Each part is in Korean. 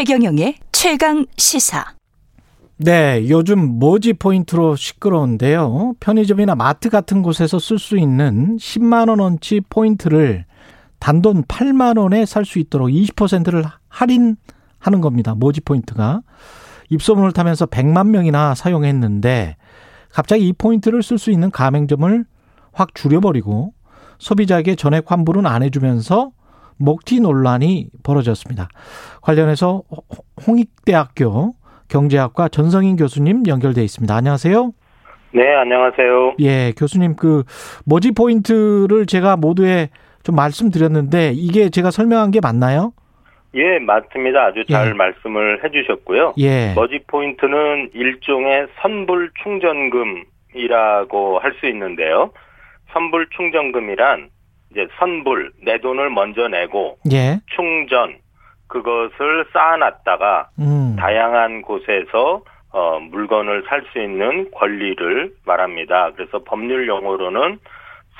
최경영의 최강 시사. 네, 요즘 머지 포인트로 시끄러운데요. 편의점이나 마트 같은 곳에서 쓸 수 있는 10만 원어치 포인트를 단돈 8만 원에 살 수 있도록 20%를 할인하는 겁니다. 머지 포인트가 입소문을 타면서 100만 명이나 사용했는데 갑자기 이 포인트를 쓸 수 있는 가맹점을 확 줄여버리고 소비자에게 전액 환불은 안 해주면서 먹튀 논란이 벌어졌습니다. 관련해서 홍익대학교 경제학과 전성인 교수님 연결돼 있습니다. 안녕하세요. 네, 안녕하세요. 예, 교수님 그 머지 포인트를 제가 모두에 좀 말씀드렸는데 이게 제가 설명한 게 맞나요? 예, 맞습니다. 아주 잘 예. 말씀을 해 주셨고요. 예. 머지 포인트는 일종의 선불 충전금이라고 할 수 있는데요. 선불 충전금이란 이제 선불 내 돈을 먼저 내고 예. 충전 그것을 쌓아놨다가 음. 다양한 곳에서 어, 물건을 살 수 있는 권리를 말합니다. 그래서 법률 용어로는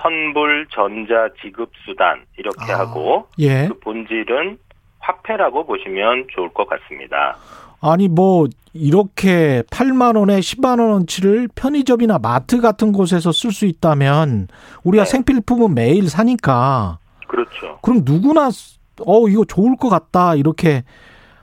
선불 전자 지급 수단 이렇게 아, 하고 예. 그 본질은 화폐라고 보시면 좋을 것 같습니다. 아니 뭐 이렇게 8만 원에 10만 원어치를 편의점이나 마트 같은 곳에서 쓸 수 있다면 우리가 네. 생필품은 매일 사니까 그렇죠. 그럼 누구나 어 이거 좋을 것 같다 이렇게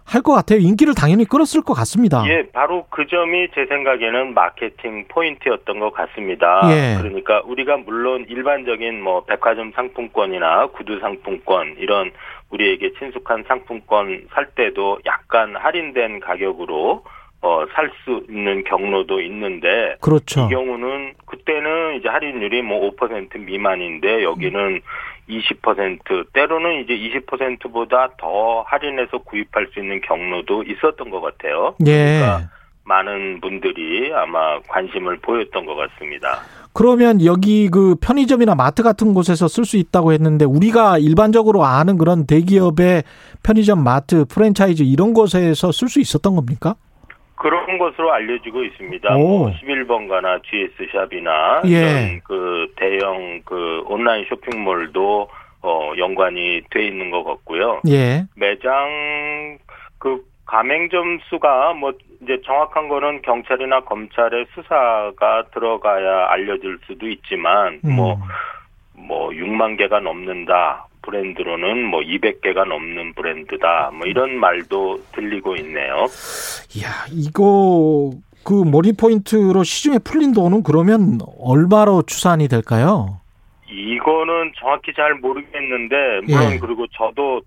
할 것 같아요. 인기를 당연히 끌었을 것 같습니다. 예, 바로 그 점이 제 생각에는 마케팅 포인트였던 것 같습니다. 예. 그러니까 우리가 물론 일반적인 뭐 백화점 상품권이나 구두 상품권 이런 우리에게 친숙한 상품권 살 때도 약간 할인된 가격으로 어, 살 수 있는 경로도 있는데 그렇죠. 이 경우는 그때는 이제 할인율이 뭐 5% 미만인데 여기는 20% 때로는 이제 20%보다 더 할인해서 구입할 수 있는 경로도 있었던 것 같아요. 예. 그러니까 많은 분들이 아마 관심을 보였던 것 같습니다. 그러면 여기 그 편의점이나 마트 같은 곳에서 쓸 수 있다고 했는데 우리가 일반적으로 아는 그런 대기업의 편의점, 마트, 프랜차이즈 이런 곳에서 쓸 수 있었던 겁니까? 그런 것으로 알려지고 있습니다. 오. 뭐 11번가나 GS샵이나 예. 그 대형 그 온라인 쇼핑몰도 어 연관이 돼 있는 것 같고요. 예. 매장 그 가맹점 수가 뭐 이제 정확한 거는 경찰이나 검찰의 수사가 들어가야 알려질 수도 있지만 음. 뭐뭐 6만 개가 넘는다. 브랜드로는 뭐 200개가 넘는 브랜드다. 뭐 이런 말도 들리고 있네요. 이야, 이거 그 머니 포인트로 시중에 풀린 돈은 그러면 얼마로 추산이 될까요? 이거는 정확히 잘 모르겠는데 물론 예. 그리고 저도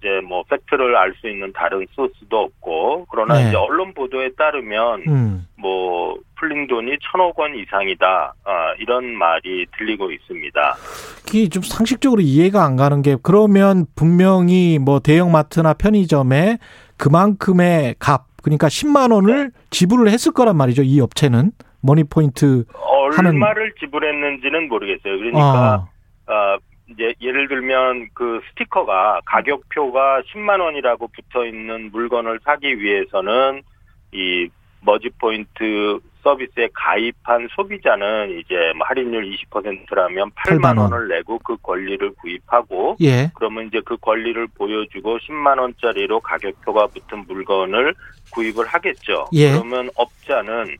이제, 뭐 팩트를 알 수 있는 다른 소스도 없고 그러나 네. 이제 언론 보도에 따르면 음. 뭐 풀린 돈이 천억 원 이상이다 아, 이런 말이 들리고 있습니다. 이게 좀 상식적으로 이해가 안 가는 게 그러면 분명히 뭐 대형마트나 편의점에 그만큼의 값 그러니까 10만 원을 지불을 했을 거란 말이죠. 이 업체는 머지 포인트 하는- 얼마를 지불했는지는 모르겠어요. 그러니까 어, 어, 이제 예를 들면 그 스티커가 가격표가 10만 원이라고 붙어 있는 물건을 사기 위해서는 이 머지 포인트 서비스에 가입한 소비자는 이제 뭐 할인율 20%라면 8만 8만 원. 원을 내고 그 권리를 구입하고 예. 그러면 이제 그 권리를 보여주고 10만 원짜리로 가격표가 붙은 물건을 구입을 하겠죠. 예. 그러면 업자는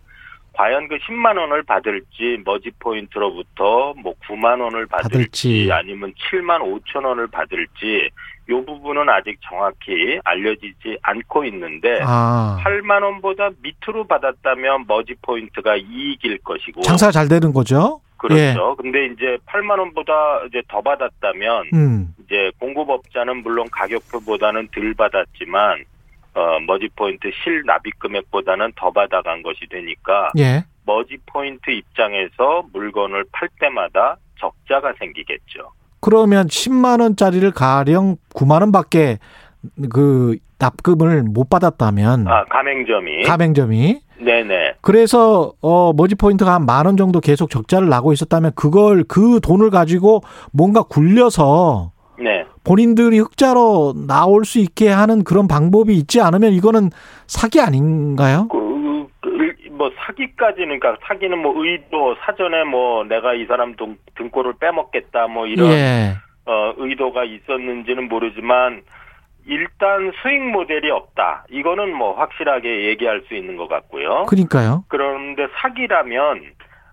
과연 그 10만 원을 받을지 머지 포인트로부터 뭐 9만 원을 받을지, 받을지. 아니면 7만 5천 원을 받을지 요 부분은 아직 정확히 알려지지 않고 있는데 아. 8만 원보다 밑으로 받았다면 머지 포인트가 이익일 것이고 장사가 잘 되는 거죠? 그렇죠. 근데 이제 8만 원보다 이제 더 받았다면 음. 이제 공급업자는 물론 가격표보다는 덜 받았지만 어 머지 포인트 실 납입 금액보다는 더 받아간 것이 되니까 예. 머지 포인트 입장에서 물건을 팔 때마다 적자가 생기겠죠. 그러면 10만 원짜리를 가령 9만 원밖에 그 납금을 못 받았다면 아 가맹점이 가맹점이 네네 그래서 어 머지 포인트가 한 만 원 정도 계속 적자를 나고 있었다면 그걸 그 돈을 가지고 뭔가 굴려서 네 본인들이 흑자로 나올 수 있게 하는 그런 방법이 있지 않으면 이거는 사기 아닌가요? 그, 그, 뭐 사기까지는 그러니까 사기는 뭐 의도 사전에 뭐 내가 이 사람 등, 등골을 빼먹겠다 뭐 이런 예. 어, 의도가 있었는지는 모르지만 일단 수익 모델이 없다. 이거는 뭐 확실하게 얘기할 수 있는 것 같고요. 그러니까요. 그런데 사기라면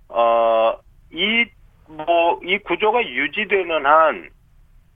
어 이 뭐이 구조가 유지되는 한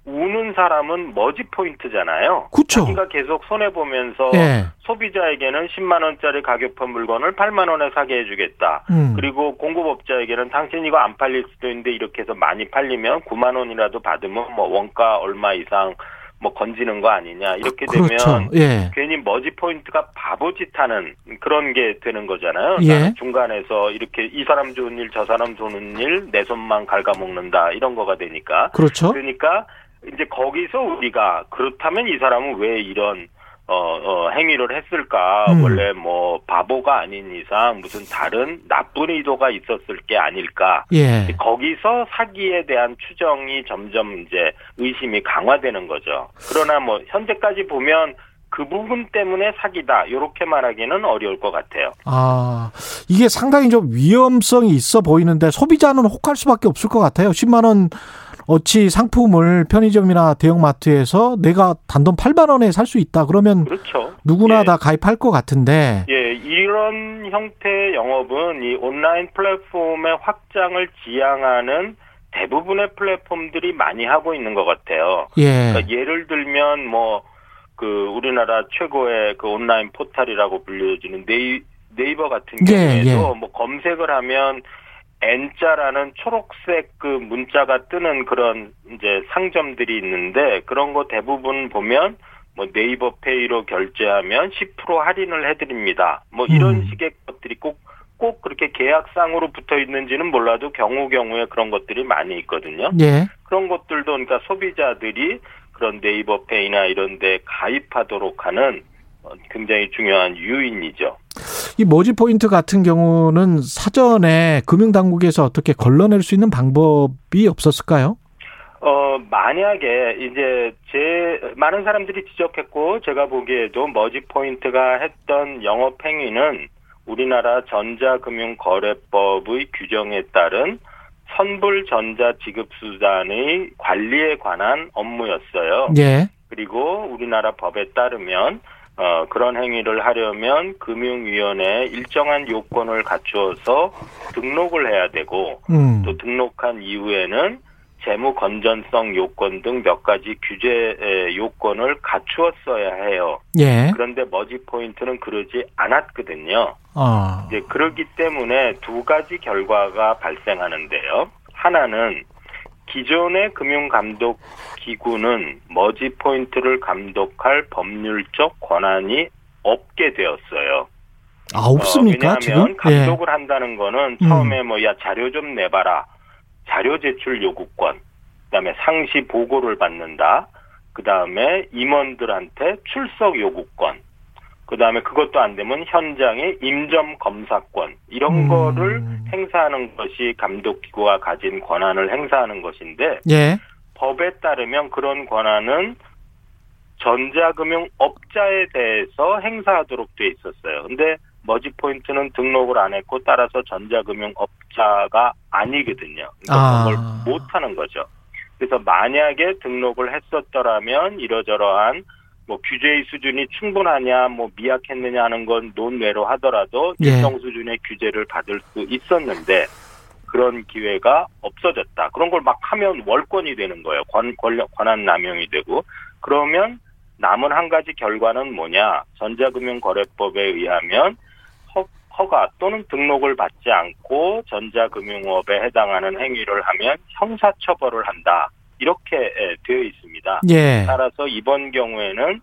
우는 사람은 머지 포인트잖아요. 그쵸. 자기가 계속 손해 보면서 예. 소비자에게는 10만 원짜리 가격표 물건을 8만 원에 사게 해주겠다. 음. 그리고 공급업자에게는 당신 이거 안 팔릴 수도 있는데 이렇게 해서 많이 팔리면 9만 원이라도 받으면 뭐 원가 얼마 이상 뭐 건지는 거 아니냐 이렇게 그렇죠. 되면 예. 괜히 머지 포인트가 바보짓하는 그런 게 되는 거잖아요. 예. 중간에서 이렇게 이 사람 좋은 일 저 사람 좋은 일 내 손만 갉아먹는다 이런 거가 되니까 그렇죠. 그러니까 이제 거기서 우리가 그렇다면 이 사람은 왜 이런 어, 어, 행위를 했을까? 음. 원래 뭐 바보가 아닌 이상 무슨 다른 나쁜 의도가 있었을 게 아닐까? 예. 거기서 사기에 대한 추정이 점점 이제 의심이 강화되는 거죠. 그러나 뭐 현재까지 보면 그 부분 때문에 사기다. 이렇게 말하기는 어려울 것 같아요. 아, 이게 상당히 좀 위험성이 있어 보이는데 소비자는 혹할 수밖에 없을 것 같아요. 10만 원 어치 상품을 편의점이나 대형마트에서 내가 단돈 8만 원에 살 수 있다. 그러면 그렇죠. 누구나 예. 다 가입할 것 같은데. 예, 이런 형태의 영업은 이 온라인 플랫폼의 확장을 지향하는 대부분의 플랫폼들이 많이 하고 있는 것 같아요. 예. 그러니까 예를 들면 뭐 그 우리나라 최고의 그 온라인 포털이라고 불려지는 네이, 네이버 같은 예, 경우에도 뭐 검색을 하면 N자라는 초록색 그 문자가 뜨는 그런 이제 상점들이 있는데 그런 거 대부분 보면 뭐 네이버 페이로 결제하면 10% 할인을 해드립니다. 뭐 이런 음. 식의 것들이 꼭, 꼭 그렇게 계약상으로 붙어 있는지는 몰라도 경우 경우에 그런 것들이 많이 있거든요. 예. 그런 것들도 그러니까 소비자들이 그런 네이버 페이나 이런 데 가입하도록 하는 어, 굉장히 중요한 유인이죠. 이 머지 포인트 같은 경우는 사전에 금융당국에서 어떻게 걸러낼 수 있는 방법이 없었을까요? 어, 만약에 이제 제 많은 사람들이 지적했고 제가 보기에도 머지 포인트가 했던 영업 행위는 우리나라 전자금융거래법의 규정에 따른 선불 전자 지급 수단의 관리에 관한 업무였어요. 예. 그리고 우리나라 법에 따르면 어, 그런 행위를 하려면 금융위원회에 일정한 요건을 갖추어서 등록을 해야 되고 음. 또 등록한 이후에는 재무 건전성 요건 등 몇 가지 규제 에, 요건을 갖추었어야 해요. 예. 그런데 머지 포인트는 그러지 않았거든요. 아. 이제 그렇기 때문에 두 가지 결과가 발생하는데요. 하나는 기존의 금융감독 기구는 머지 포인트를 감독할 법률적 권한이 없게 되었어요. 아, 없습니까, 어, 왜냐하면 지금? 예. 감독을 한다는 거는 음. 처음에 뭐야 자료 좀 내봐라. 자료 제출 요구권. 그다음에 상시 보고를 받는다. 그다음에 임원들한테 출석 요구권. 그다음에 그것도 안 되면 현장의 임점 검사권 이런 음. 거를 행사하는 것이 감독 기구가 가진 권한을 행사하는 것인데 예. 법에 따르면 그런 권한은 전자금융 업자에 대해서 행사하도록 돼 있었어요. 근데 머지 포인트는 등록을 안 했고 따라서 전자금융 업자가 아니거든요. 아. 그러니까 그걸 못 하는 거죠. 그래서 만약에 등록을 했었더라면 이러저러한 뭐 규제의 수준이 충분하냐 뭐 미약했느냐 하는 건 논외로 하더라도 예. 일정 수준의 규제를 받을 수 있었는데 그런 기회가 없어졌다. 그런 걸 막 하면 월권이 되는 거예요. 권, 권력, 권한 남용이 되고 그러면 남은 한 가지 결과는 뭐냐? 전자금융거래법에 의하면 허, 허가 또는 등록을 받지 않고 전자금융업에 해당하는 행위를 하면 형사처벌을 한다. 이렇게 예, 되어 있습니다. 예. 따라서 이번 경우에는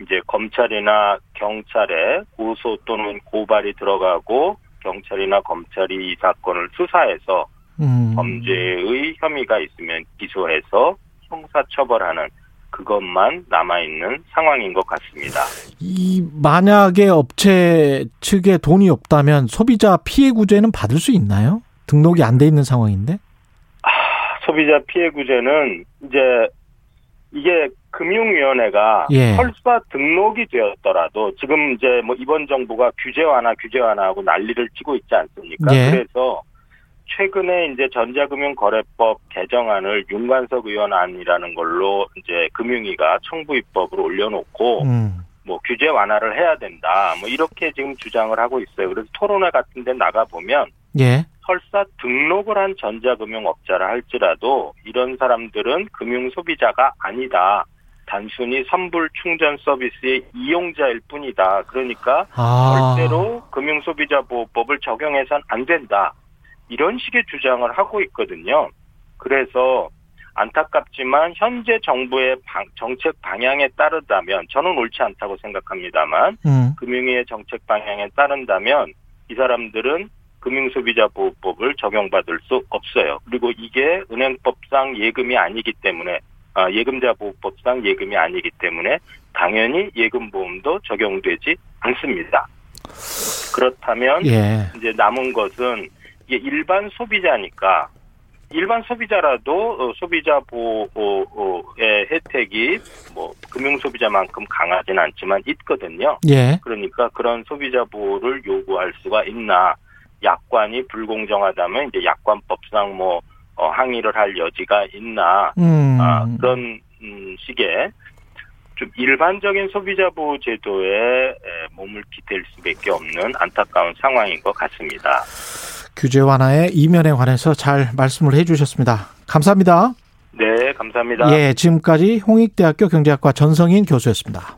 이제 검찰이나 경찰에 고소 또는 고발이 들어가고 경찰이나 검찰이 이 사건을 수사해서 음. 범죄의 혐의가 있으면 기소해서 형사처벌하는 그것만 남아있는 상황인 것 같습니다. 이 만약에 업체 측에 돈이 없다면 소비자 피해 구제는 받을 수 있나요? 등록이 안 돼 있는 상황인데. 소비자 피해 구제는 이제 이게 금융위원회가 예. 설사 등록이 되었더라도 지금 이제 뭐 이번 정부가 규제 완화 규제 완화하고 난리를 치고 있지 않습니까? 예. 그래서 최근에 이제 전자금융거래법 개정안을 윤관석 의원안이라는 걸로 이제 금융위가 청부 입법으로 올려놓고 음. 뭐 규제 완화를 해야 된다. 뭐 이렇게 지금 주장을 하고 있어요. 그래서 토론회 같은 데 나가 보면 예. 설사 등록을 한 전자금융업자라 할지라도 이런 사람들은 금융 소비자가 아니다. 단순히 선불 충전 서비스의 이용자일 뿐이다. 그러니까 아. 절대로 금융소비자보호법을 적용해선 안 된다. 이런 식의 주장을 하고 있거든요. 그래서 안타깝지만 현재 정부의 방- 정책 방향에 따르다면 저는 옳지 않다고 생각합니다만 음. 금융위의 정책 방향에 따른다면 이 사람들은 금융소비자보호법을 적용받을 수 없어요. 그리고 이게 은행법상 예금이 아니기 때문에 아, 예금자보호법상 예금이 아니기 때문에 당연히 예금보험도 적용되지 않습니다. 그렇다면 예. 이제 남은 것은 이게 일반 소비자니까 일반 소비자라도 어, 소비자 보호의 혜택이 뭐 금융 소비자만큼 강하진 않지만 있거든요. 예. 그러니까 그런 소비자 보호를 요구할 수가 있나? 약관이 불공정하다면 이제 약관법상 뭐 어, 항의를 할 여지가 있나? 음. 아, 그런 음, 식의 좀 일반적인 소비자 보호 제도에 에, 몸을 기댈 수밖에 없는 안타까운 상황인 것 같습니다. 규제 완화의 이면에 관해서 잘 말씀을 해 주셨습니다. 감사합니다. 네, 감사합니다. 예, 지금까지 홍익대학교 경제학과 전성인 교수였습니다.